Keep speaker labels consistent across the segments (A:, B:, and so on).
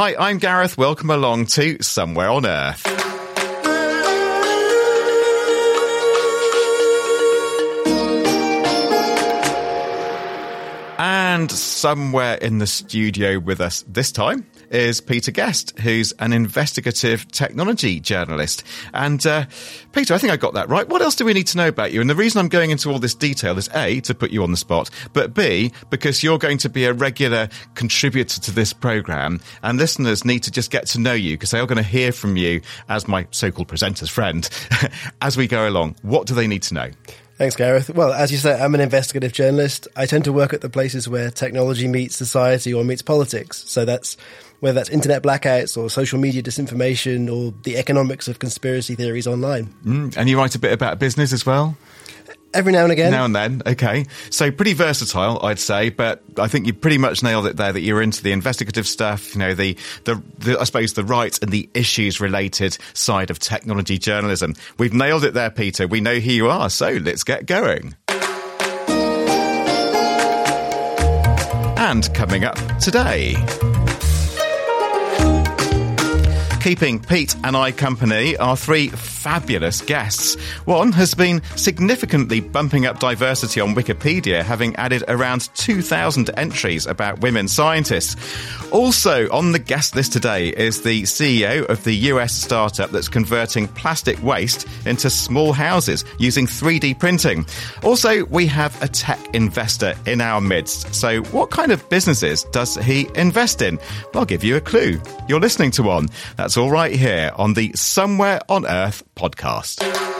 A: Hi, I'm Gareth. Welcome along to Somewhere on Earth. And somewhere in the studio with us this time is Peter Guest, who's an investigative technology journalist. And uh, Peter, I think I got that right. What else do we need to know about you? And the reason I'm going into all this detail is A, to put you on the spot, but B, because you're going to be a regular contributor to this program, and listeners need to just get to know you because they are going to hear from you as my so called presenter's friend as we go along. What do they need to know?
B: Thanks, Gareth. Well, as you say, I'm an investigative journalist. I tend to work at the places where technology meets society or meets politics. So that's whether that's internet blackouts or social media disinformation or the economics of conspiracy theories online.
A: Mm, and you write a bit about business as well?
B: Every now and again.
A: Now and then, okay. So pretty versatile, I'd say, but I think you pretty much nailed it there that you're into the investigative stuff, you know, the, the, the, I suppose the rights and the issues related side of technology journalism. We've nailed it there, Peter. We know who you are, so let's get going. And coming up today keeping Pete and I company are three fabulous guests. One has been significantly bumping up diversity on Wikipedia, having added around 2,000 entries about women scientists. Also on the guest list today is the CEO of the US startup that's converting plastic waste into small houses using 3D printing. Also, we have a tech investor in our midst. So, what kind of businesses does he invest in? I'll give you a clue. You're listening to one. That's all right here on the Somewhere on Earth podcast.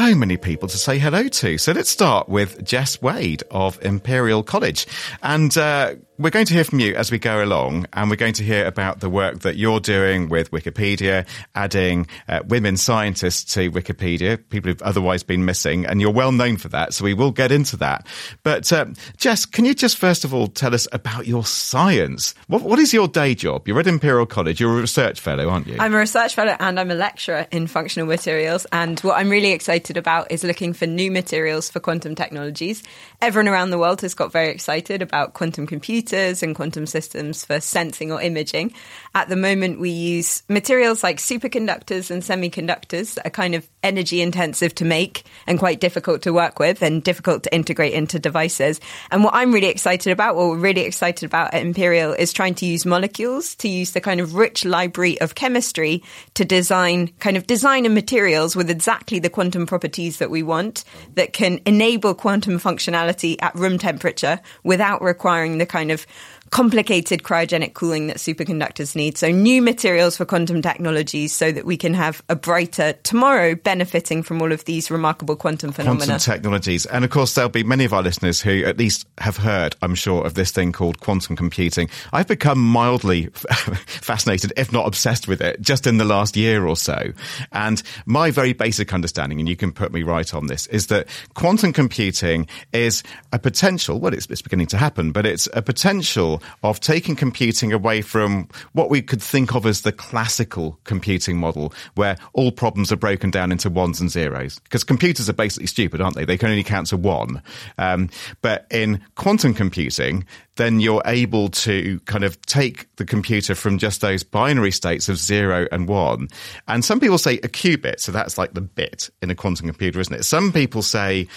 A: So many people to say hello to. So let's start with Jess Wade of Imperial College. And uh, we're going to hear from you as we go along, and we're going to hear about the work that you're doing with Wikipedia, adding uh, women scientists to Wikipedia, people who've otherwise been missing, and you're well known for that, so we will get into that. But uh, Jess, can you just first of all tell us about your science? What, what is your day job? You're at Imperial College, you're a research fellow, aren't you?
C: I'm a research fellow and I'm a lecturer in functional materials, and what I'm really excited about is looking for new materials for quantum technologies. Everyone around the world has got very excited about quantum computers and quantum systems for sensing or imaging. At the moment, we use materials like superconductors and semiconductors that are kind of energy intensive to make and quite difficult to work with and difficult to integrate into devices. And what I'm really excited about, what we're really excited about at Imperial, is trying to use molecules, to use the kind of rich library of chemistry to design kind of design and materials with exactly the quantum properties that we want that can enable quantum functionality at room temperature without requiring the kind of complicated cryogenic cooling that superconductors need. So new materials for quantum technologies so that we can have a brighter tomorrow benefiting from all of these remarkable quantum phenomena.
A: Quantum technologies. And of course, there'll be many of our listeners who at least have heard, I'm sure, of this thing called quantum computing. I've become mildly fascinated, if not obsessed with it, just in the last year or so. And my very basic understanding, and you can put me right on this, is that quantum computing is a potential, well, it's, it's beginning to happen, but it's a potential of taking computing away from what we could think of as the classical computing model, where all problems are broken down into ones and zeros. Because computers are basically stupid, aren't they? They can only count to one. Um, but in quantum computing, then you're able to kind of take the computer from just those binary states of zero and one. And some people say a qubit, so that's like the bit in a quantum computer, isn't it? Some people say,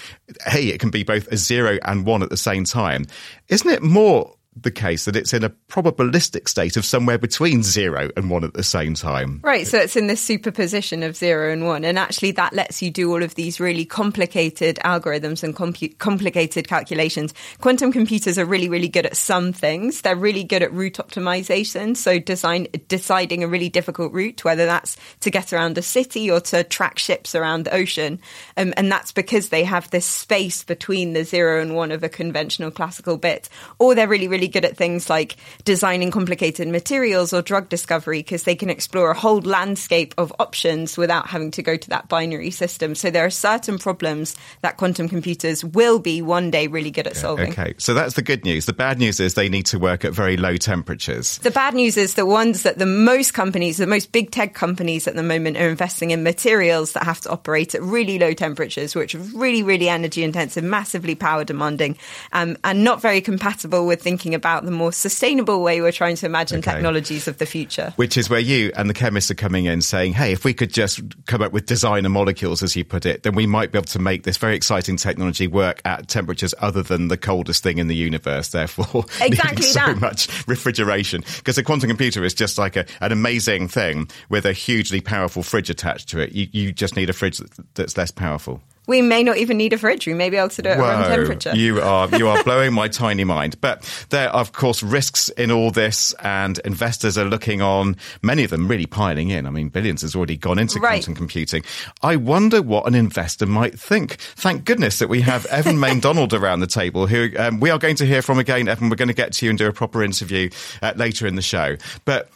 A: hey, it can be both a zero and one at the same time. Isn't it more the case that it's in a probabilistic state of somewhere between zero and one at the same time.
C: Right, so it's in this superposition of zero and one. And actually, that lets you do all of these really complicated algorithms and compu- complicated calculations. Quantum computers are really, really good at some things. They're really good at route optimization. So, design, deciding a really difficult route, whether that's to get around a city or to track ships around the ocean. Um, and that's because they have this space between the zero and one of a conventional classical bit. Or they're really, really really good at things like designing complicated materials or drug discovery because they can explore a whole landscape of options without having to go to that binary system. So there are certain problems that quantum computers will be one day really good at solving.
A: Okay, so that's the good news. The bad news is they need to work at very low temperatures.
C: The bad news is the ones that the most companies, the most big tech companies at the moment are investing in materials that have to operate at really low temperatures, which are really, really energy intensive, massively power demanding, um, and not very compatible with thinking about the more sustainable way we're trying to imagine okay. technologies of the future.
A: Which is where you and the chemists are coming in saying, hey, if we could just come up with designer molecules, as you put it, then we might be able to make this very exciting technology work at temperatures other than the coldest thing in the universe, therefore
C: exactly
A: so
C: that.
A: much refrigeration. Because a quantum computer is just like a, an amazing thing with a hugely powerful fridge attached to it. You, you just need a fridge that's less powerful.
C: We may not even need a fridge. We may be able to do it
A: Whoa,
C: around temperature.
A: You are you are blowing my tiny mind. But there are of course risks in all this, and investors are looking on. Many of them really piling in. I mean, billions has already gone into right. quantum computing. I wonder what an investor might think. Thank goodness that we have Evan Main-Donald around the table, who um, we are going to hear from again. Evan, we're going to get to you and do a proper interview uh, later in the show. But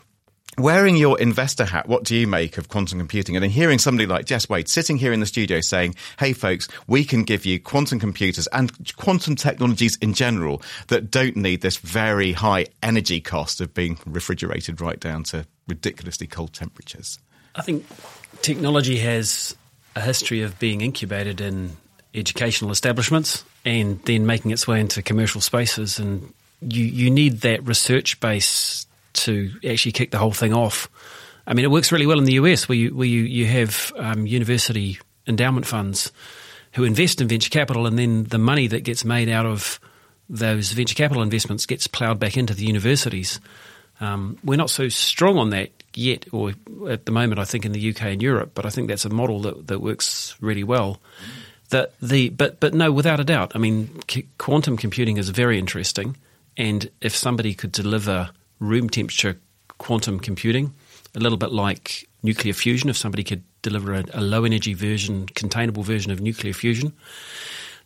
A: Wearing your investor hat, what do you make of quantum computing? And then hearing somebody like Jess Wade sitting here in the studio saying, hey folks, we can give you quantum computers and quantum technologies in general that don't need this very high energy cost of being refrigerated right down to ridiculously cold temperatures.
D: I think technology has a history of being incubated in educational establishments and then making its way into commercial spaces. And you, you need that research base to actually kick the whole thing off. I mean, it works really well in the US where you, where you, you have um, university endowment funds who invest in venture capital, and then the money that gets made out of those venture capital investments gets ploughed back into the universities. Um, we're not so strong on that yet, or at the moment, I think in the UK and Europe, but I think that's a model that, that works really well. That the but but no, without a doubt, I mean, c- quantum computing is very interesting, and if somebody could deliver room temperature quantum computing, a little bit like nuclear fusion, if somebody could deliver a, a low energy version, containable version of nuclear fusion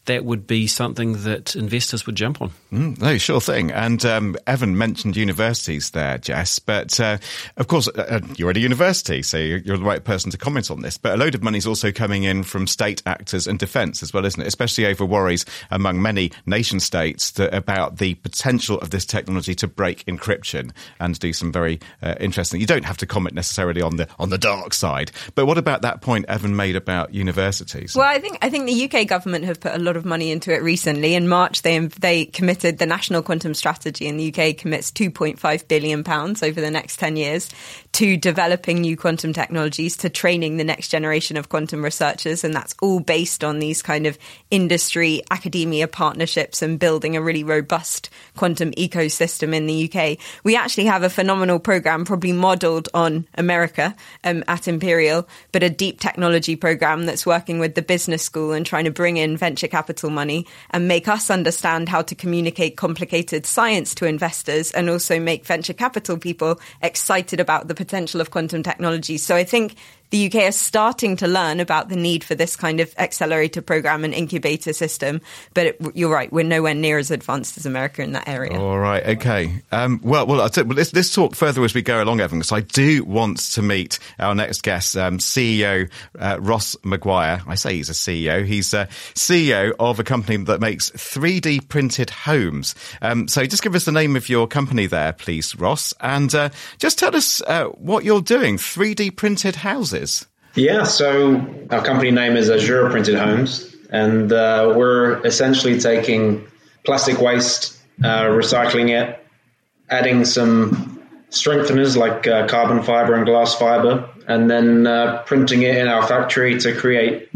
D: that would be something that investors would jump on.
A: Mm, no, sure thing. And um, Evan mentioned universities there, Jess, but uh, of course, uh, uh, you're at a university, so you're, you're, the right person to comment on this. But a load of money is also coming in from state actors and defence as well, isn't it? Especially over worries among many nation states that, about the potential of this technology to break encryption and do some very uh, interesting. You don't have to comment necessarily on the on the dark side, but what about that point Evan made about universities?
C: Well, I think I think the UK government have put a lot lot of money into it recently. In March, they they committed the National Quantum Strategy in the UK commits 2.5 billion pounds over the next 10 years to developing new quantum technologies, to training the next generation of quantum researchers, and that's all based on these kind of industry academia partnerships and building a really robust quantum ecosystem in the UK. We actually have a phenomenal program, probably modelled on America um, at Imperial, but a deep technology program that's working with the business school and trying to bring in venture capital capital money and make us understand how to communicate complicated science to investors and also make venture capital people excited about the potential of quantum technology. So I think the UK is starting to learn about the need for this kind of accelerator program and incubator system. But it, you're right, we're nowhere near as advanced as America in that area.
A: All right, okay. Um, well, well, let's, let's, talk further as we go along, Evan, because I do want to meet our next guest, um, CEO uh, Ross Maguire. I say he's a CEO. He's a CEO of a company that makes 3D printed homes. Um, so just give us the name of your company there, please, Ross, and uh, just tell us uh, what you're doing. 3D printed houses is?
E: Yeah, so our company name is Azure Printed Homes, and uh, we're essentially taking plastic waste, uh, recycling it, adding some strengtheners like uh, carbon fiber and glass fiber, and then uh, printing it in our factory to create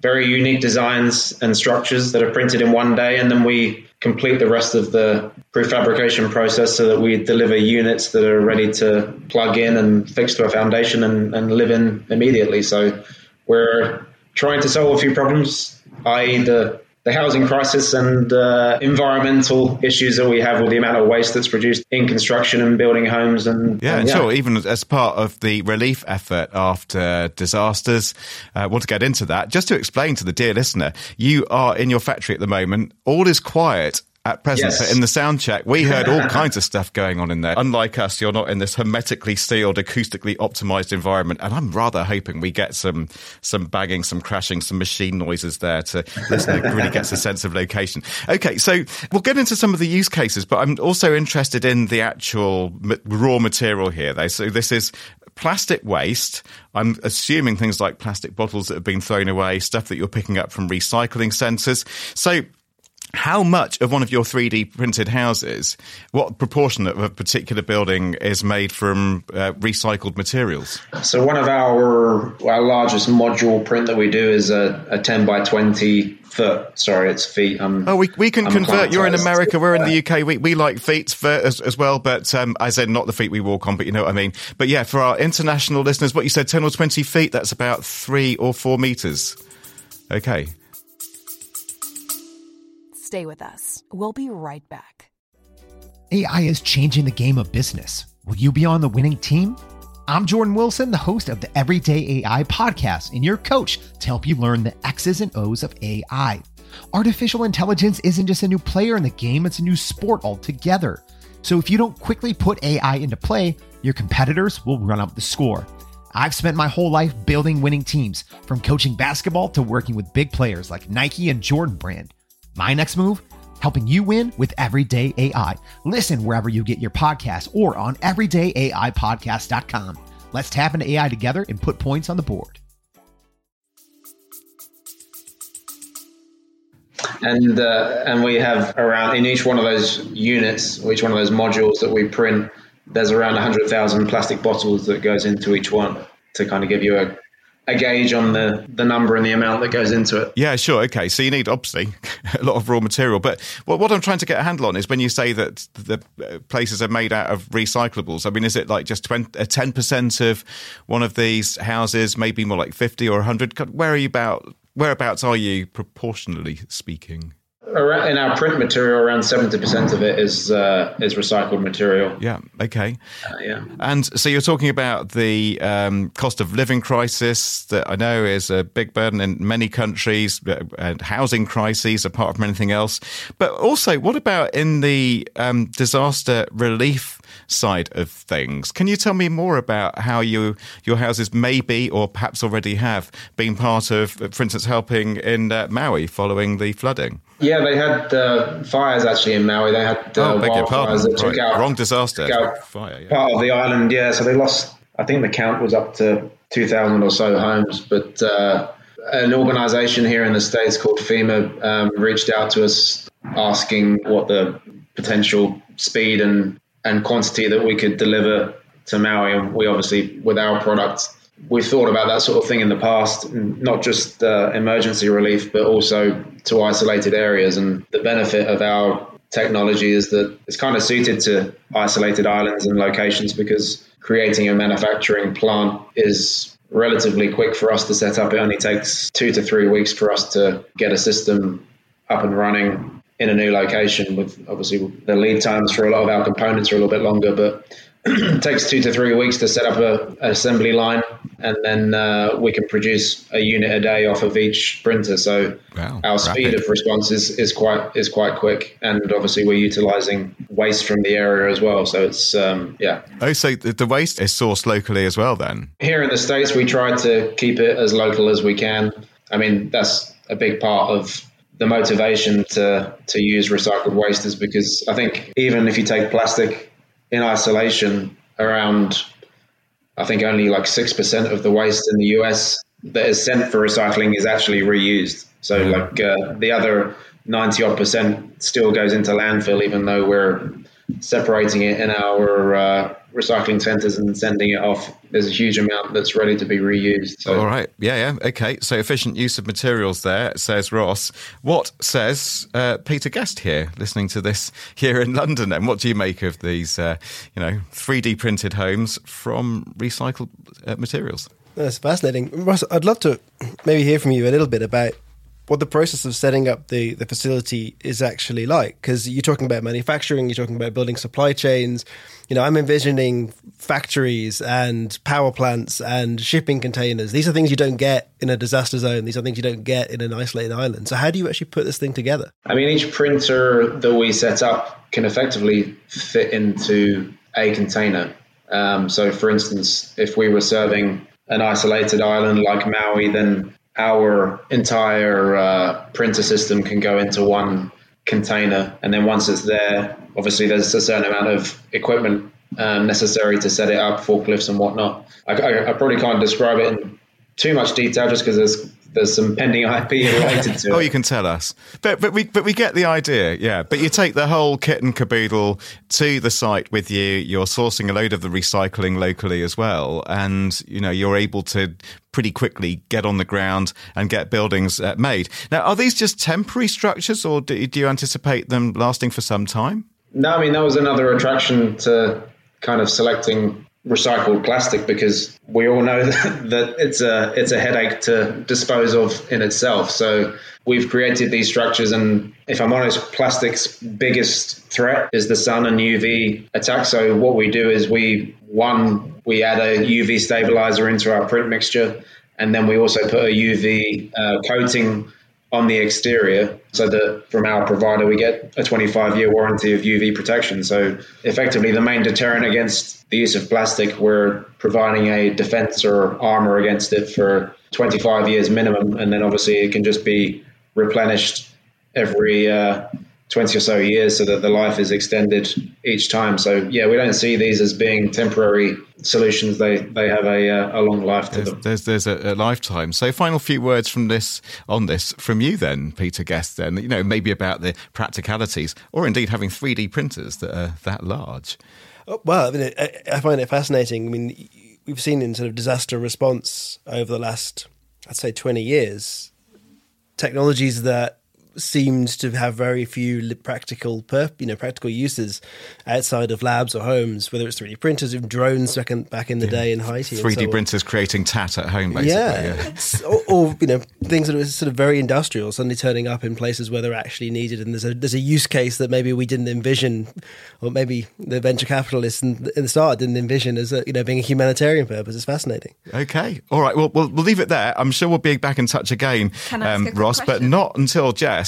E: very unique designs and structures that are printed in one day, and then we complete the rest of the prefabrication process so that we deliver units that are ready to plug in and fix to a foundation and, and live in immediately. So we're trying to solve a few problems, i.e., the the housing crisis and uh, environmental issues that we have with the amount of waste that's produced in construction and building homes. And
A: yeah,
E: and,
A: yeah. sure. Even as part of the relief effort after disasters, I uh, want to get into that. Just to explain to the dear listener, you are in your factory at the moment. All is quiet at present.
E: Yes.
A: So in the sound check, we heard all kinds of stuff going on in there. Unlike us, you're not in this hermetically sealed, acoustically optimized environment. And I'm rather hoping we get some some banging, some crashing, some machine noises there to listen. It really gets a sense of location. Okay, so we'll get into some of the use cases, but I'm also interested in the actual raw material here. Though, so this is plastic waste. I'm assuming things like plastic bottles that have been thrown away, stuff that you're picking up from recycling centres. So how much of one of your 3D printed houses, what proportion of a particular building is made from uh, recycled materials?
E: So one of our our largest module print that we do is a, a 10 by 20 foot. Sorry, it's feet. I'm,
A: Oh, we, we can
E: I'm
A: convert. You're in. America. We're in the UK. We, we like feet for, as, as well, but um, I said not the feet we walk on, but you know what I mean. But yeah, for our international listeners, what you said, 10 or 20 feet, that's about three or four meters. Okay.
F: Stay with us. We'll be right back.
G: AI is changing the game of business. Will you be on the winning team? I'm Jordan Wilson, the host of the Everyday AI podcast, and your coach to help you learn the X's and O's of AI. Artificial intelligence isn't just a new player in the game, it's a new sport altogether. So if you don't quickly put AI into play, your competitors will run up the score. I've spent my whole life building winning teams, from coaching basketball to working with big players like Nike and Jordan Brand. My next move? Helping you win with Everyday AI. Listen wherever you get your podcasts or on everydayaipodcast.com. Let's tap into AI together and put points on the board.
E: and uh, and we have around in each one of those units, each one of those modules that we print, there's around 100,000 plastic bottles that goes into each one to kind of give you a, a gauge on the, the number and the amount that goes into it.
A: Yeah, sure. Okay. So you need obviously a lot of raw material. But what, what I'm trying to get a handle on is when you say that the uh, places are made out of recyclables, I mean, is it like just 20, uh, 10% of one of these houses, maybe more like 50 or 100? Where are you about? Whereabouts are you proportionally speaking?
E: Around, in our print material, around 70% of it is uh, is recycled material.
A: Yeah. Okay.
E: Uh, yeah.
A: And so you're talking about the um, cost of living crisis that I know is a big burden in many countries, uh, and housing crises apart from anything else. But also, what about in the um, disaster relief side of things? Can you tell me more about how you your houses may be, or perhaps already have, been part of, for instance, helping in uh, Maui following the flooding?
E: Yeah, they had uh, fires actually in Maui. They had uh,
A: oh,
E: wildfires that took
A: Right.
E: out
A: Wrong disaster. Fire. Yeah.
E: part of the island. Yeah, so they lost. I think the count was up to two thousand or so homes. But uh, an organisation here in the states called FEMA um, reached out to us asking what the potential speed and and quantity that we could deliver to Maui. And we obviously, with our product, we thought about that sort of thing in the past, not just uh, emergency relief, but also to isolated areas. And the benefit of our technology is that it's kind of suited to isolated islands and locations because creating a manufacturing plant is relatively quick for us to set up. It only takes two to three weeks for us to get a system up and running in a new location with obviously the lead times for a lot of our components are a little bit longer, but it takes two to three weeks to set up a, an assembly line, and then uh, we can produce a unit a day off of each printer. So
A: Wow,
E: our speed
A: rapid.
E: of response is, is quite is quite quick, and obviously we're utilizing waste from the area as well. So it's um, yeah.
A: Oh, so the the waste is sourced locally as well, then?
E: Here in the states, we try to keep it as local as we can. I mean, that's a big part of the motivation to to use recycled waste is because I think even if you take plastic in isolation, around I think only like six percent of the waste in the US that is sent for recycling is actually reused. So like uh, the other ninety odd percent still goes into landfill, even though we're separating it in our uh, recycling centers and sending it off. There's a huge amount that's ready to be reused. So
A: All right. Yeah, yeah. Okay. So efficient use of materials there, says Ross. What says uh, Peter Guest here, listening to this here in London? And what do you make of these, uh, you know, 3D printed homes from recycled uh, materials?
B: That's fascinating. Ross, I'd love to maybe hear from you a little bit about what the process of setting up the, the facility is actually like. Because you're talking about manufacturing, you're talking about building supply chains. You know, I'm envisioning factories and power plants and shipping containers. These are things you don't get in a disaster zone. These are things you don't get in an isolated island. So, how do you actually put this thing together?
E: I mean, each printer that we set up can effectively fit into a container. Um, so, for instance, if we were serving an isolated island like Maui, then our entire uh, printer system can go into one container. And then once it's there, obviously there's a certain amount of equipment um, necessary to set it up, forklifts and whatnot. I, I, I, probably can't describe it in too much detail just because there's there's some pending IP related to it.
A: oh, you can tell us. But but we but we get the idea, yeah. But you take the whole kit and caboodle to the site with you. You're sourcing a load of the recycling locally as well, and you know you're able to pretty quickly get on the ground and get buildings uh, made. Now, are these just temporary structures, or do, do you anticipate them lasting for some time?
E: No, I mean that was another attraction to kind of selecting recycled plastic because we all know that, it's a it's a headache to dispose of in itself. So we've created these structures, and if I'm honest, plastic's biggest threat is the sun and UV attack. So what we do is we one we add a UV stabilizer into our print mixture, and then we also put a UV uh, coating on the exterior so that from our provider we get a 25 year warranty of UV protection. So effectively the main deterrent against the use of plastic, we're providing a defense or armor against it for 25 years minimum. And then obviously it can just be replenished every uh, 20 or so years so that the life is extended each time. So yeah, we don't see these as being temporary solutions. They they have a, uh, a long life to
A: there's,
E: them.
A: There's there's a, a, lifetime. So final few words from this on this from you then, Peter Guest. Then you know maybe about the practicalities, or indeed having 3D printers that are that large.
B: Oh, well, I, mean, I, I find it fascinating. I mean, we've seen in sort of disaster response over the last, I'd say, 20 years, technologies that seemed to have very few practical, you know, practical uses outside of labs or homes. Whether it's 3D printers, drones back in, back in the yeah. day in Haiti,
A: 3D so printers on. creating tat at home, basically.
B: Yeah, yeah. or, or, you know things that are sort of very industrial, suddenly turning up in places where they're actually needed, and there's a there's a use case that maybe we didn't envision, or maybe the venture capitalists in, in the start didn't envision as a, you know being a humanitarian purpose. It's fascinating.
A: Okay, all right. Well, we'll, we'll leave it there. I'm sure we'll be back in touch again,
C: um,
A: Ross,
C: question?
A: but not until Jess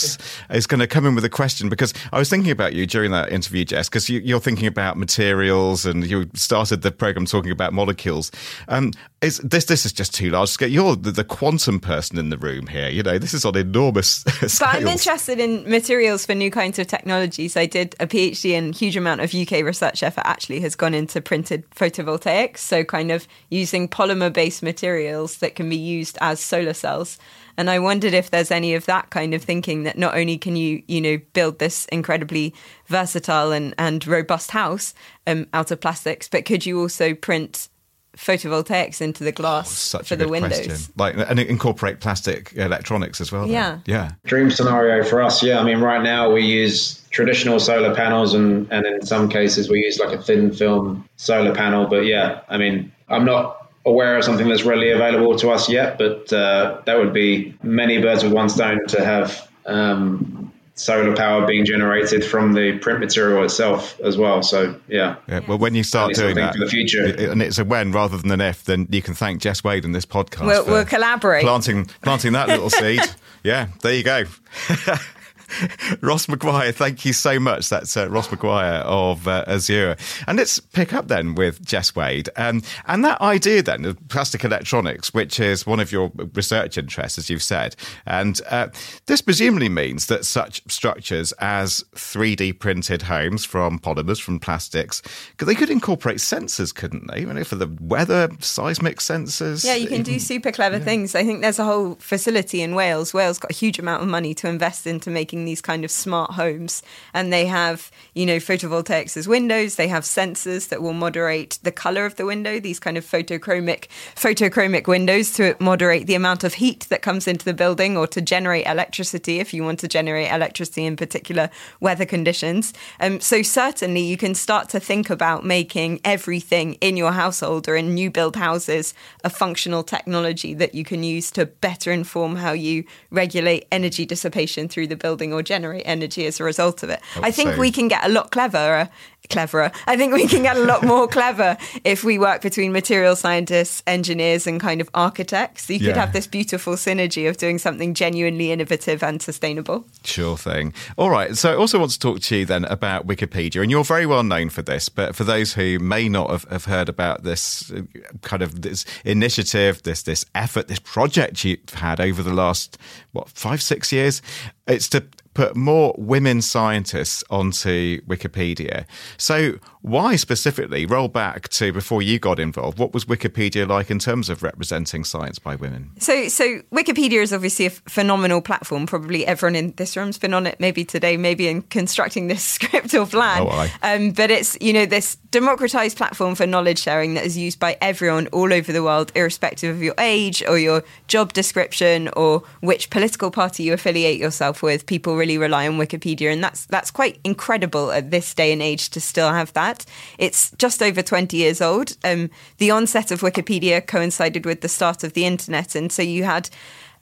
A: is going to come in with a question because I was thinking about you during that interview, Jess, because you, are thinking about materials and you started the program talking about molecules. Um, is this this is just too large scale? You're the, the, quantum person in the room here. You know, this is on enormous scales.
C: I'm interested in materials for new kinds of technologies. I did a PhD and huge amount of UK research effort actually has gone into printed photovoltaics. So kind of using polymer based materials that can be used as solar cells. And I wondered if there's any of that kind of thinking that not only can you, you know, build this incredibly versatile and, and robust house um, out of plastics, but could you also print photovoltaics into the glass
A: oh,
C: for the windows.
A: Question. Like and incorporate plastic electronics as well.
C: Yeah.
A: Then. Yeah.
E: Dream scenario for us, yeah. I mean right now we use traditional solar panels and, and in some cases we use like a thin film solar panel. But yeah, I mean I'm not aware of something that's readily available to us yet, but uh, that would be many birds with one stone to have um, solar power being generated from the print material itself as well. So yeah.
A: yeah well, when you start doing that,
E: for the future,
A: and it's a when rather than an if, then you can thank Jess Wade in this podcast.
C: We'll, we'll collaborate.
A: Planting, planting that little seed. Yeah, there you go. Ross Maguire, thank you so much. That's uh, Ross Maguire of uh, Azure. And let's pick up then with Jess Wade. Um, and that idea then of plastic electronics, which is one of your research interests, as you've said. And uh, this presumably means that such structures as 3D printed homes from polymers, from plastics, because they could incorporate sensors, couldn't they? I mean, for the weather, seismic sensors.
C: Yeah, you can do super clever yeah. things. I think there's a whole facility in Wales. Wales got a huge amount of money to invest into making these kind of smart homes. And they have, you know, photovoltaics as windows. They have sensors that will moderate the color of the window, these kind of photochromic, photochromic windows to moderate the amount of heat that comes into the building or to generate electricity if you want to generate electricity in particular weather conditions. Um, so certainly you can start to think about making everything in your household or in new build houses a functional technology that you can use to better inform how you regulate energy dissipation through the building or generate energy as a result of it. I think
A: so-
C: we can get a lot cleverer. Cleverer. I think we can get a lot more clever if we work between material scientists, engineers, and kind of architects. You could have this beautiful synergy of doing something genuinely innovative and sustainable.
A: Sure thing. All right. So I also want to talk to you then about Wikipedia. And you're very well known for this, but for those who may not have, have heard about this uh, kind of this initiative, this this effort, this project you've had over the last, what, five, six years, it's to put more women scientists onto Wikipedia. So why specifically roll back to before you got involved? What was Wikipedia like in terms of representing science by women?
C: So, so Wikipedia is obviously a phenomenal platform. Probably everyone in this room's been on it. Maybe today, maybe in constructing this script or plan.
A: Oh, aye.
C: Um, but it's you know this democratized platform for knowledge sharing that is used by everyone all over the world, irrespective of your age or your job description or which political party you affiliate yourself with. People really rely on Wikipedia, and that's that's quite incredible at this day and age to still have that. It's just over 20 years old. Um, the onset of Wikipedia coincided with the start of the internet, and so you had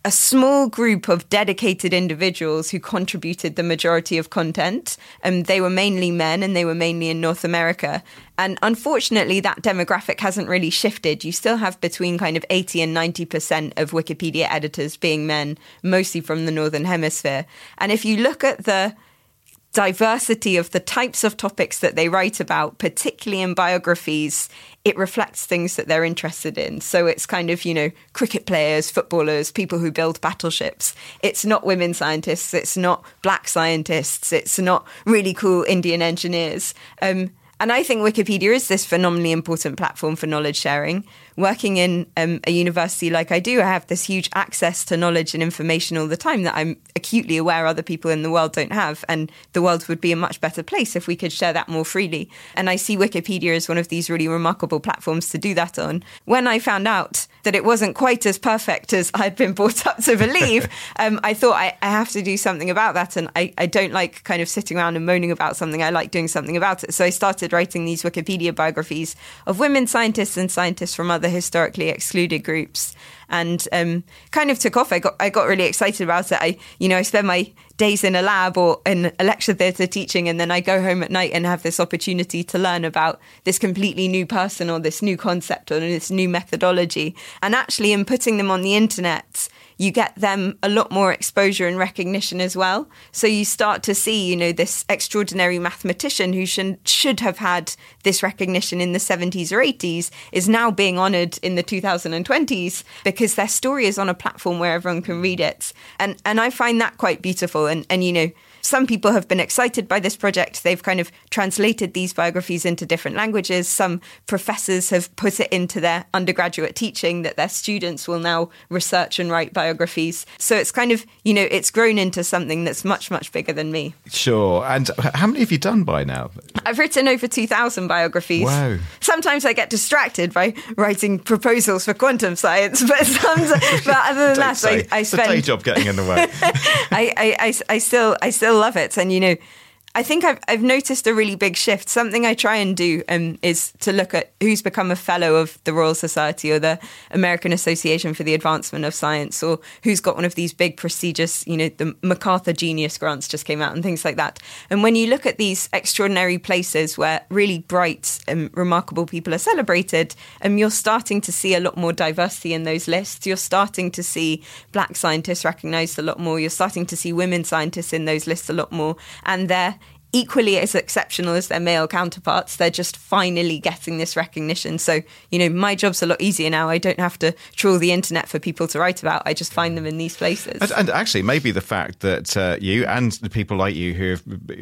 C: a small group of dedicated individuals who contributed the majority of content. Um, they were mainly men and they were mainly in North America. And unfortunately, that demographic hasn't really shifted. You still have between kind of 80 and 90% of Wikipedia editors being men, mostly from the Northern Hemisphere. And if you look at the diversity of the types of topics that they write about, particularly in biographies, it reflects things that they're interested in. So it's kind of, you know, cricket players, footballers, people who build battleships. It's not women scientists, it's not black scientists, it's not really cool Indian engineers. Um, and I think Wikipedia is this phenomenally important platform for knowledge sharing. Working in um, a university like I do, I have this huge access to knowledge and information all the time that I'm acutely aware other people in the world don't have. And the world would be a much better place if we could share that more freely. And I see Wikipedia as one of these really remarkable platforms to do that on. When I found out that it wasn't quite as perfect as I'd been brought up to believe, um, I thought I, I have to do something about that. And I, I don't like kind of sitting around and moaning about something. I like doing something about it. So I started writing these Wikipedia biographies of women scientists and scientists from other historically excluded groups and um, kind of took off. I got I got really excited about it. I you know I spend my days in a lab or in a lecture theatre teaching, and then I go home at night and have this opportunity to learn about this completely new person or this new concept or this new methodology. And actually, in putting them on the internet, you get them a lot more exposure and recognition as well. So you start to see, you know, this extraordinary mathematician who should, should have had this recognition in the 70s or 80s is now being honoured in the 2020s because their story is on a platform where everyone can read it. And and I find that quite beautiful. And and you know, some people have been excited by this project. They've kind of translated these biographies into different languages. Some professors have put it into their undergraduate teaching that their students will now research and write biographies. So it's kind of, you know, it's grown into something that's much, much bigger than me.
A: Sure. And how many have you done by now?
C: I've written over 2,000 biographies.
A: Wow.
C: Sometimes I get distracted by writing proposals for quantum science, but, sometimes, but other than that. I, I
A: It's the day job getting in the way.
C: I, I, I, I still I still love it, and you know, I think I've I've noticed a really big shift. Something I try and do um, is to look at who's become a fellow of the Royal Society or the American Association for the Advancement of Science, or who's got one of these big prestigious, you know, the MacArthur Genius Grants just came out and things like that. And when you look at these extraordinary places where really bright and remarkable people are celebrated, um, you're starting to see a lot more diversity in those lists. You're starting to see black scientists recognized a lot more. You're starting to see women scientists in those lists a lot more. And they're equally as exceptional as their male counterparts. They're just finally getting this recognition. So, you know, my job's a lot easier now. I don't have to trawl the internet for people to write about. I just find them in these places.
A: And, and actually, maybe the fact that uh, you and the people like you who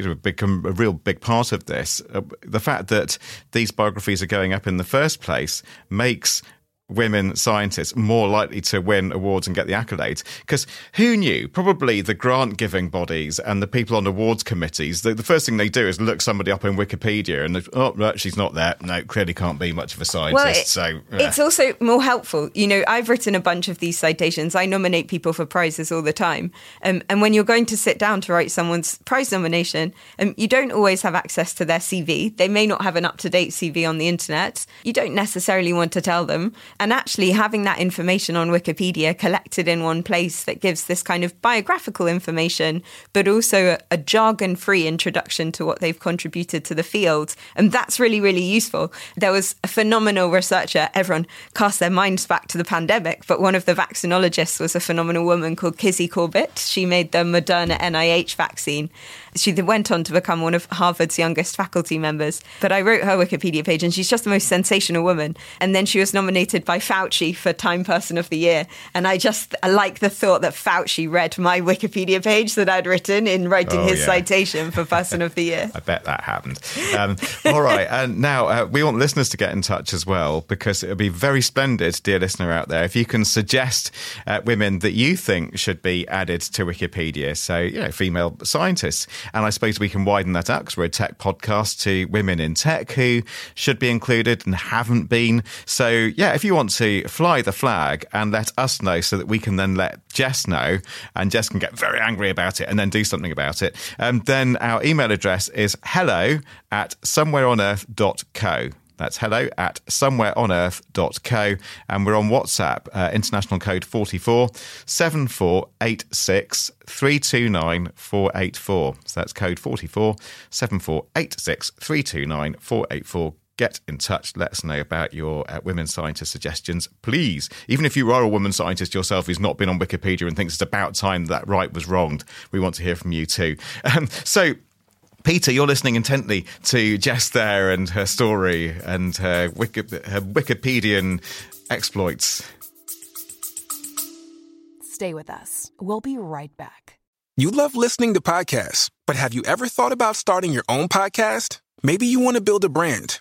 A: have become a real big part of this, uh, the fact that these biographies are going up in the first place makes women scientists more likely to win awards and get the accolades. Because who knew? Probably the grant giving bodies and the people on awards committees, the, the, first thing they do is look somebody up in Wikipedia and, oh, no, she's not there. No, clearly can't be much of a scientist. Well, it, so
C: yeah. it's also more helpful. You know, I've written a bunch of these citations. I nominate people for prizes all the time. Um, and when you're going to sit down to write someone's prize nomination, um, you don't always have access to their CV. They may not have an up to date CV on the internet. You don't necessarily want to tell them. And actually, having that information on Wikipedia collected in one place that gives this kind of biographical information, but also a, a jargon free introduction to what they've contributed to the field. And that's really, really useful. There was a phenomenal researcher. Everyone cast their minds back to the pandemic, but one of the vaccinologists was a phenomenal woman called Kizzy Corbett. She made the Moderna NIH vaccine. She went on to become one of Harvard's youngest faculty members. But I wrote her Wikipedia page, and she's just the most sensational woman. And then she was nominated by Fauci for Time Person of the Year. And I just I like the thought that Fauci read my Wikipedia page that I'd written in writing oh, his yeah. citation for Person of the Year.
A: I bet that happened. Um, all right. And now uh, we want listeners to get in touch as well because it would be very splendid, dear listener out there, if you can suggest uh, women that you think should be added to Wikipedia. So, you know, female scientists. And I suppose we can widen that out because we're a tech podcast to women in tech who should be included and haven't been. So, yeah, if you want to fly the flag and let us know so that we can then let Jess know and Jess can get very angry about it and then do something about it, um, then our email address is hello at somewhereonearth.co. That's hello at somewhereonearth.co. And we're on WhatsApp, uh, international code 44 7486 329 484. So that's code 44 7486 329 484 get in touch. Let us know about your uh, women scientist suggestions, please. Even if you are a woman scientist yourself who's not been on Wikipedia and thinks it's about time that right was wronged, we want to hear from you too. Um, so, Peter, you're listening intently to Jess there and her story and her, Wiki- her Wikipedian exploits.
F: Stay with us. We'll be right back.
H: You love listening to podcasts, but have you ever thought about starting your own podcast? Maybe you want to build a brand,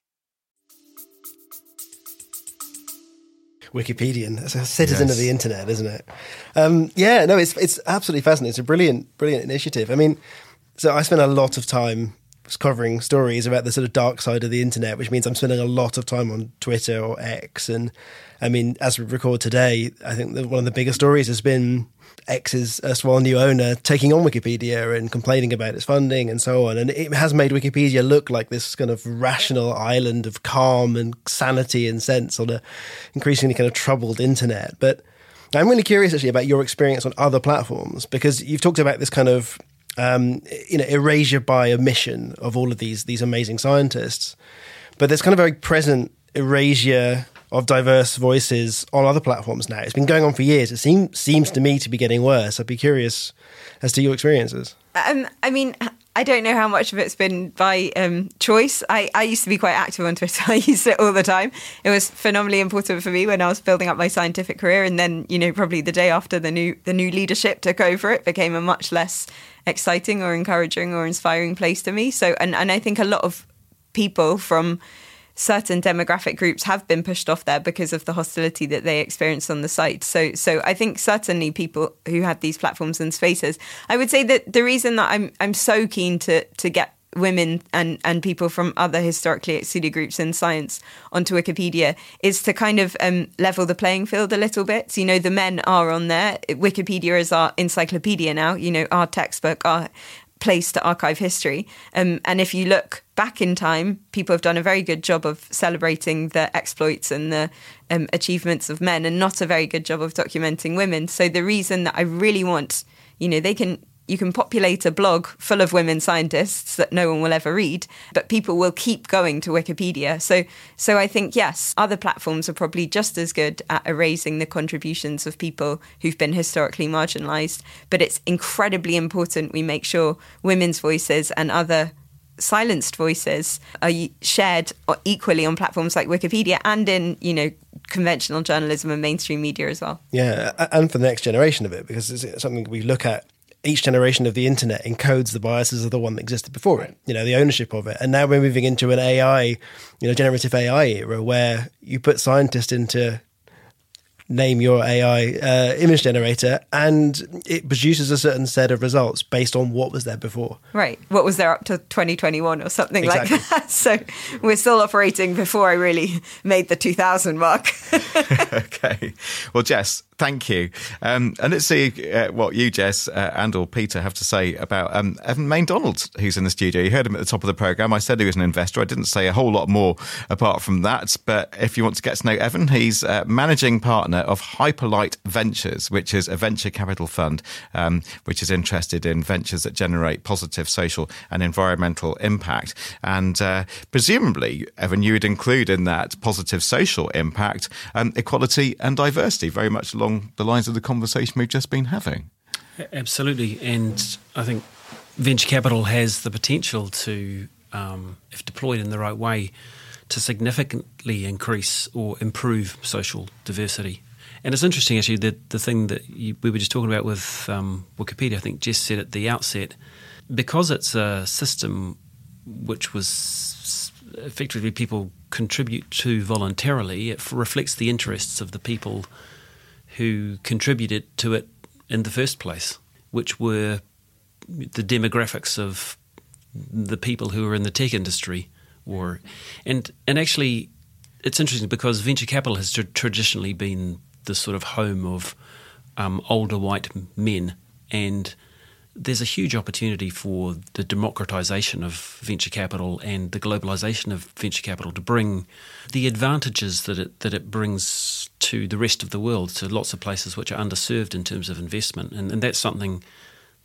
B: Wikipedian. It's a citizen yes. of the internet, isn't it? Um, yeah, no, it's it's absolutely fascinating. It's a brilliant, brilliant initiative. I mean, so I spend a lot of time covering stories about the sort of dark side of the internet, which means I'm spending a lot of time on Twitter or X. And I mean, as we record today, I think one of the biggest stories has been X's uh, erstwhile new owner taking on Wikipedia and complaining about its funding and so on. And it has made Wikipedia look like this kind of rational island of calm and sanity and sense on a increasingly kind of troubled internet. But I'm really curious actually about your experience on other platforms because you've talked about this kind of um, you know, erasure by omission of all of these these amazing scientists. But there's kind of a very present erasure of diverse voices on other platforms now. It's been going on for years. It seems seems to me to be getting worse. I'd be curious as to your experiences.
C: Um, I mean, I don't know how much of it's been by um, choice. I, I used to be quite active on Twitter. I used it all the time. It was phenomenally important for me when I was building up my scientific career, and then you know probably the day after the new the new leadership took over, it became a much less exciting or encouraging or inspiring place to me. So, and and I think a lot of people from certain demographic groups have been pushed off there because of the hostility that they experience on the site. So, so I think certainly people who have these platforms and spaces, I would say that the reason that I'm I'm so keen to to get women and, and people from other historically excluded groups in science onto Wikipedia is to kind of um, level the playing field a little bit. So, you know, the men are on there. Wikipedia is our encyclopedia now, you know, our textbook, our place to archive history. Um, and if you look back in time, people have done a very good job of celebrating the exploits and the um, achievements of men and not a very good job of documenting women. So the reason that I really want, you know, they can you can populate a blog full of women scientists that no one will ever read, but people will keep going to Wikipedia. So, so I think yes, other platforms are probably just as good at erasing the contributions of people who've been historically marginalised. But it's incredibly important we make sure women's voices and other silenced voices are shared equally on platforms like Wikipedia and in, you know, conventional journalism and mainstream media as well.
B: Yeah, and for the next generation of it, because it's something we look at. Each generation of the internet encodes the biases of the one that existed before it, you know, the ownership of it. And now we're moving into an AI, you know, generative AI era where you put scientists into name your AI uh, image generator, and it produces a certain set of results based on what was there before.
C: Right. What was there up to 2021 or something exactly. like that? So we're still operating before I really made the 2000 mark.
A: okay. Well, Jess, Thank you. Um, and let's see uh, what you, Jess, uh, and or Peter have to say about um, Evan Main-Donald, who's in the studio. You heard him at the top of the programme. I said he was an investor. I didn't say a whole lot more apart from that. But if you want to get to know Evan, he's uh, managing partner of Hyperlight Ventures, which is a venture capital fund um, which is interested in ventures that generate positive social and environmental impact. And uh, presumably, Evan, you would include in that positive social impact um, equality and diversity, very much along along the lines of the conversation we've just been having.
D: Absolutely. And I think venture capital has the potential to, um, if deployed in the right way, to significantly increase or improve social diversity. And it's interesting, actually, that the thing that you, we were just talking about with um, Wikipedia, I think Jess said at the outset, because it's a system which was effectively people contribute to voluntarily, it reflects the interests of the people who contributed to it in the first place, which were the demographics of the people who were in the tech industry or and and actually it's interesting because venture capital has traditionally been the sort of home of um, older white men. And there's a huge opportunity for the democratization of venture capital and the globalization of venture capital to bring the advantages that it that it brings to the rest of the world, to lots of places which are underserved in terms of investment, and, and that's something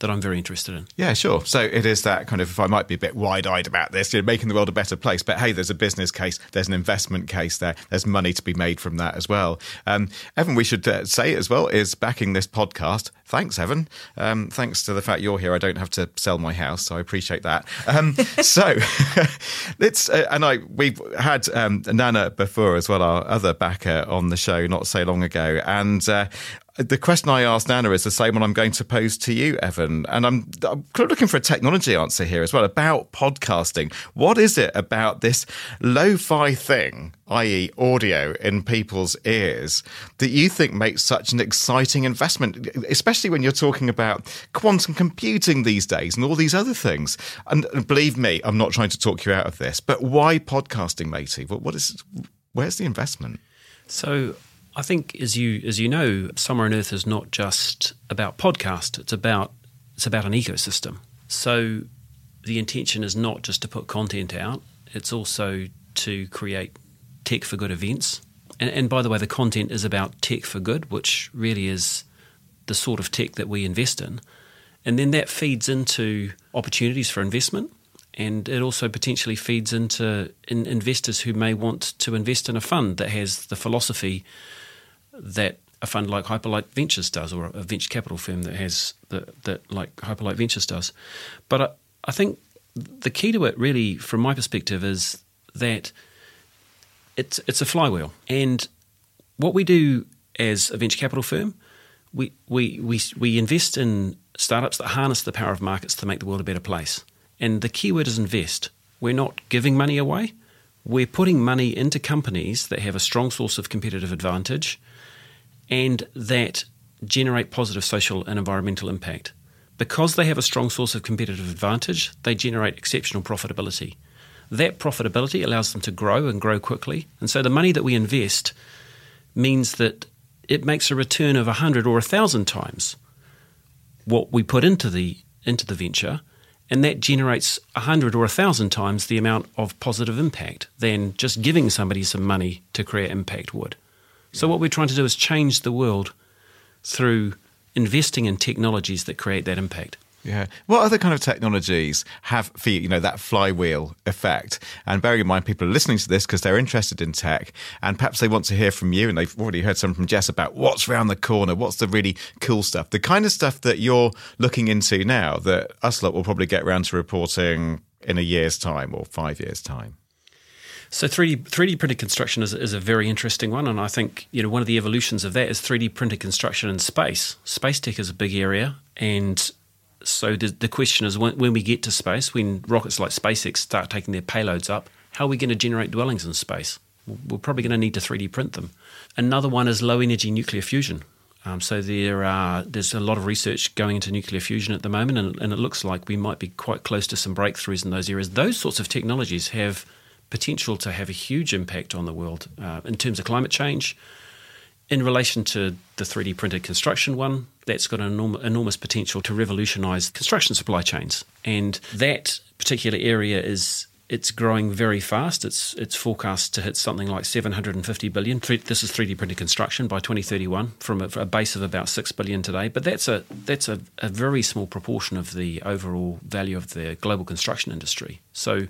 D: that I'm very interested in.
A: Yeah, sure. So it is that kind of, if I might be a bit wide eyed about this, you know, making the world a better place. But hey, there's a business case, there's an investment case there, there's money to be made from that as well. Um, Evan, we should uh, say as well, is backing this podcast. Thanks, Evan. Um, thanks to the fact you're here, I don't have to sell my house, so I appreciate that. Um, so it's, uh, and I, we've had um, Nana before as well, our other backer on the show not so long ago. And uh, the question I asked Nana is the same one I'm going to pose to you, Evan. And I'm, I'm looking for a technology answer here as well about podcasting. What is it about this lo fi thing, i.e., audio in people's ears, that you think makes such an exciting investment, especially when you're talking about quantum computing these days and all these other things? And, and believe me, I'm not trying to talk you out of this, but why podcasting, matey? What, what is, where's the investment?
D: So I think, as you as you know, Somewhere on Earth is not just about podcast. It's about it's about an ecosystem. So the intention is not just to put content out. It's also to create tech for good events. And, and by the way, the content is about tech for good, which really is the sort of tech that we invest in. And then that feeds into opportunities for investment and it also potentially feeds into in investors who may want to invest in a fund that has the philosophy that a fund like Hyperlight Ventures does, or a venture capital firm that has that, that like Hyperlight Ventures does. But I, I think the key to it, really, from my perspective, is that it's it's a flywheel, and what we do as a venture capital firm, we we we we invest in startups that harness the power of markets to make the world a better place. And the key word is invest. We're not giving money away. We're putting money into companies that have a strong source of competitive advantage and that generate positive social and environmental impact. Because they have a strong source of competitive advantage, they generate exceptional profitability. That profitability allows them to grow and grow quickly. And so the money that we invest means that it makes a return of 100 or 1,000 times what we put into the, into the venture. And that generates 100 or 1,000 times the amount of positive impact than just giving somebody some money to create impact would. So, what we're trying to do is change the world through investing in technologies that create that impact.
A: Yeah. What other kind of technologies have for you, you know, that flywheel effect? And bearing in mind, people are listening to this because they're interested in tech and perhaps they want to hear from you and they've already heard some from Jess about what's around the corner, what's the really cool stuff, the kind of stuff that you're looking into now that us lot will probably get around to reporting in a year's time or five years' time.
D: So 3D 3D printed construction is, is a very interesting one, and I think you know one of the evolutions of that is 3D printed construction in space. Space tech is a big area, and so the, the question is when, when we get to space, when rockets like SpaceX start taking their payloads up, how are we going to generate dwellings in space? We're probably going to need to 3D print them. Another one is low energy nuclear fusion. Um, so there are there's a lot of research going into nuclear fusion at the moment, and, and, it looks like we might be quite close to some breakthroughs in those areas. Those sorts of technologies have potential to have a huge impact on the world uh, in terms of climate change. In relation to the 3D printed construction one, that's got an enorm- enormous potential to revolutionise construction supply chains, and that particular area is it's growing very fast. It's it's forecast to hit something like 750 billion. This is 3D printed construction by 2031 from a, a base of about 6 billion today. But that's a that's a, a very small proportion of the overall value of the global construction industry. So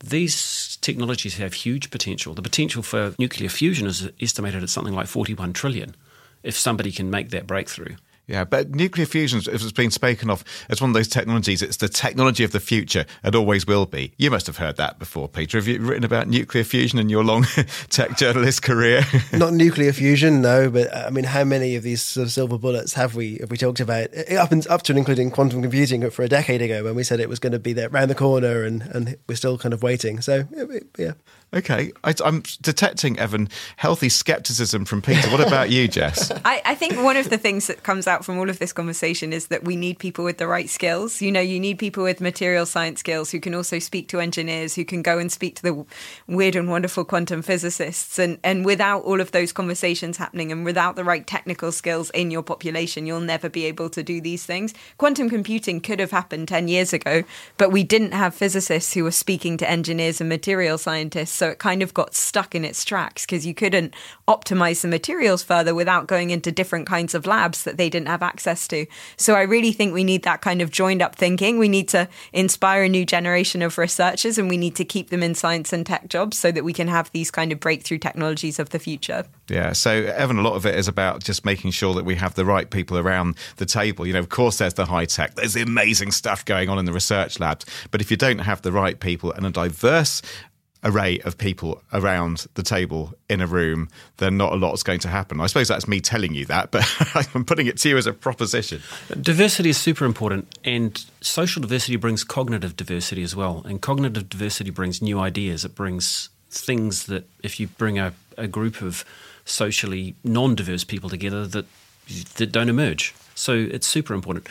D: these technologies have huge potential. The potential for nuclear fusion is estimated at something like 41 trillion if somebody can make that breakthrough.
A: Yeah, but nuclear fusion, as it's been spoken of as one of those technologies, it's the technology of the future and always will be. You must have heard that before, Peter. Have you written about nuclear fusion in your long tech journalist career?
B: Not nuclear fusion, no, but uh, I mean, how many of these sort of silver bullets have we have we talked about up up to and including quantum computing for a decade ago when we said it was going to be there around the corner and and we're still kind of waiting. So yeah.
A: Okay, I, am detecting Evan healthy skepticism from Peter. What about you, Jess?
C: I, I, think one of the things that comes out from all of this conversation is that we need people with the right skills. You know, you need people with material science skills who can also speak to engineers, who can go and speak to the weird and wonderful quantum physicists. And and without all of those conversations happening, and without the right technical skills in your population, you'll never be able to do these things. Quantum computing could have happened ten years ago, but we didn't have physicists who were speaking to engineers and material scientists so it kind of got stuck in its tracks because you couldn't optimize the materials further without going into different kinds of labs that they didn't have access to. So I really think we need that kind of joined up thinking. We need to inspire a new generation of researchers and we need to keep them in science and tech jobs so that we can have these kind of breakthrough technologies of the future.
A: Yeah. So, Evan, a lot of it is about just making sure that we have the right people around the table. You know, of course, there's the high tech, there's the amazing stuff going on in the research labs. But if you don't have the right people and a diverse array of people around the table in a room, then not a lot is going to happen. I suppose that's me telling you that, but I'm putting it to you as a proposition.
D: Diversity is super important, and social diversity brings cognitive diversity as well. And cognitive diversity brings new ideas. It brings things that if you bring a, a group of socially non-diverse people together that that don't emerge. So it's super important.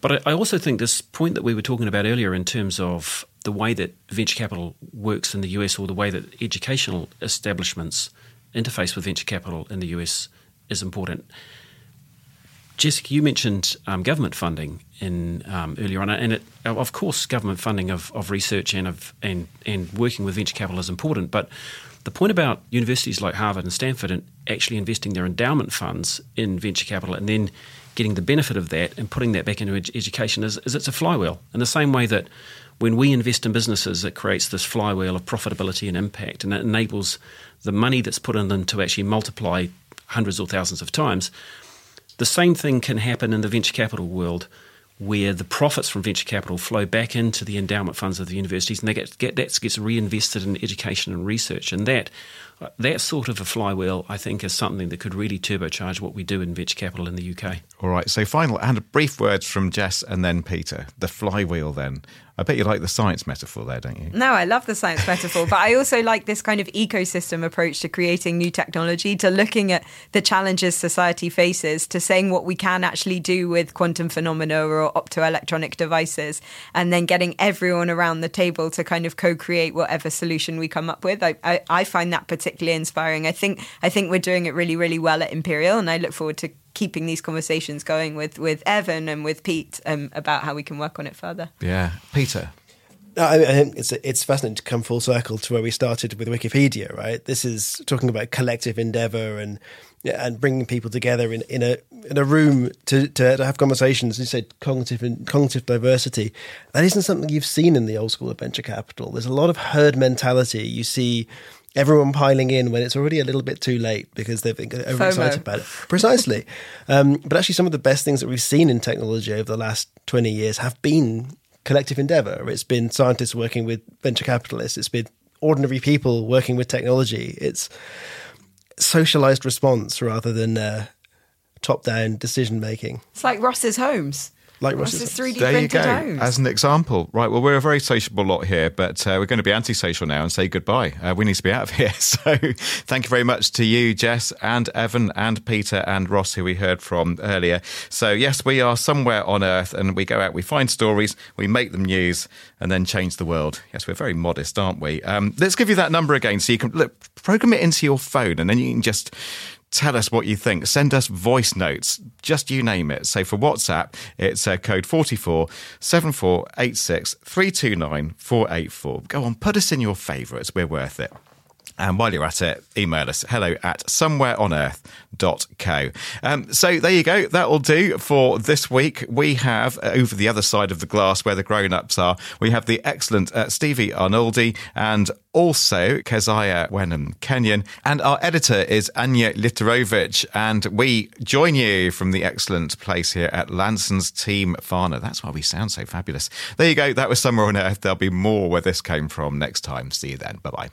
D: But I, I also think this point that we were talking about earlier in terms of the way that venture capital works in the US or the way that educational establishments interface with venture capital in the US is important. Jessica, you mentioned um, government funding in um, earlier on, and it, of course, government funding of, of research and of and and working with venture capital is important. But the point about universities like Harvard and Stanford and actually investing their endowment funds in venture capital and then getting the benefit of that and putting that back into ed- education is, is it's a flywheel. In the same way that when we invest in businesses, it creates this flywheel of profitability and impact, and it enables the money that's put in them to actually multiply hundreds or thousands of times. The same thing can happen in the venture capital world, where the profits from venture capital flow back into the endowment funds of the universities, and that gets reinvested in education and research, and that that sort of a flywheel, I think, is something that could really turbocharge what we do in venture capital in the UK.
A: All right. So, final and brief words from Jess and then Peter. The flywheel, then. I bet you like the science metaphor there, don't you?
C: No, I love the science metaphor, but I also like this kind of ecosystem approach to creating new technology, to looking at the challenges society faces, to saying what we can actually do with quantum phenomena or optoelectronic devices, and then getting everyone around the table to kind of co-create whatever solution we come up with. I, I, I find that particularly inspiring. I think I think we're doing it really, really well at Imperial, and I look forward to keeping these conversations going with with Evan and with Pete um, about how we can work on it further.
A: Yeah, Peter.
B: I, mean, I think it's it's fascinating to come full circle to where we started with Wikipedia, right? This is talking about collective endeavor and and bringing people together in, in a in a room to, to, to have conversations. You said cognitive and cognitive diversity. That isn't something you've seen in the old school of venture capital. There's a lot of herd mentality. You see everyone piling in when it's already a little bit too late because they've been overexcited about it. Precisely. Um, but actually, some of the best things that we've seen in technology over the last 20 years have been collective endeavor. It's been scientists working with venture capitalists. It's been ordinary people working with technology. It's socialized response rather than uh, top down decision making.
C: It's like Ross's homes
B: like
C: Ross's 3D
A: there you go.
C: Homes.
A: As an example, right? Well, we're a very sociable lot here, but uh, we're going to be antisocial now and say goodbye. Uh, we need to be out of here. So, thank you very much to you, Jess, and Evan, and Peter, and Ross, who we heard from earlier. So, yes, we are somewhere on Earth, and we go out, we find stories, we make them news, and then change the world. Yes, we're very modest, aren't we? Um, let's give you that number again, so you can look, program it into your phone, and then you can just tell us what you think. Send us voice notes, just you name it. So for WhatsApp, it's uh, code 44 7486 329 484. Go on, put us in your favourites. We're worth it. And while you're at it, email us hello at somewhereonearth.co. Um, so there you go. That will do for this week. We have uh, over the other side of the glass where the grown ups are, we have the excellent uh, Stevie Arnoldi and also Keziah Wenham Kenyon. And our editor is Anya Literovich. And we join you from the excellent place here at Lansons Team Farner. That's why we sound so fabulous. There you go. That was Somewhere on Earth. There'll be more where this came from next time. See you then. Bye bye.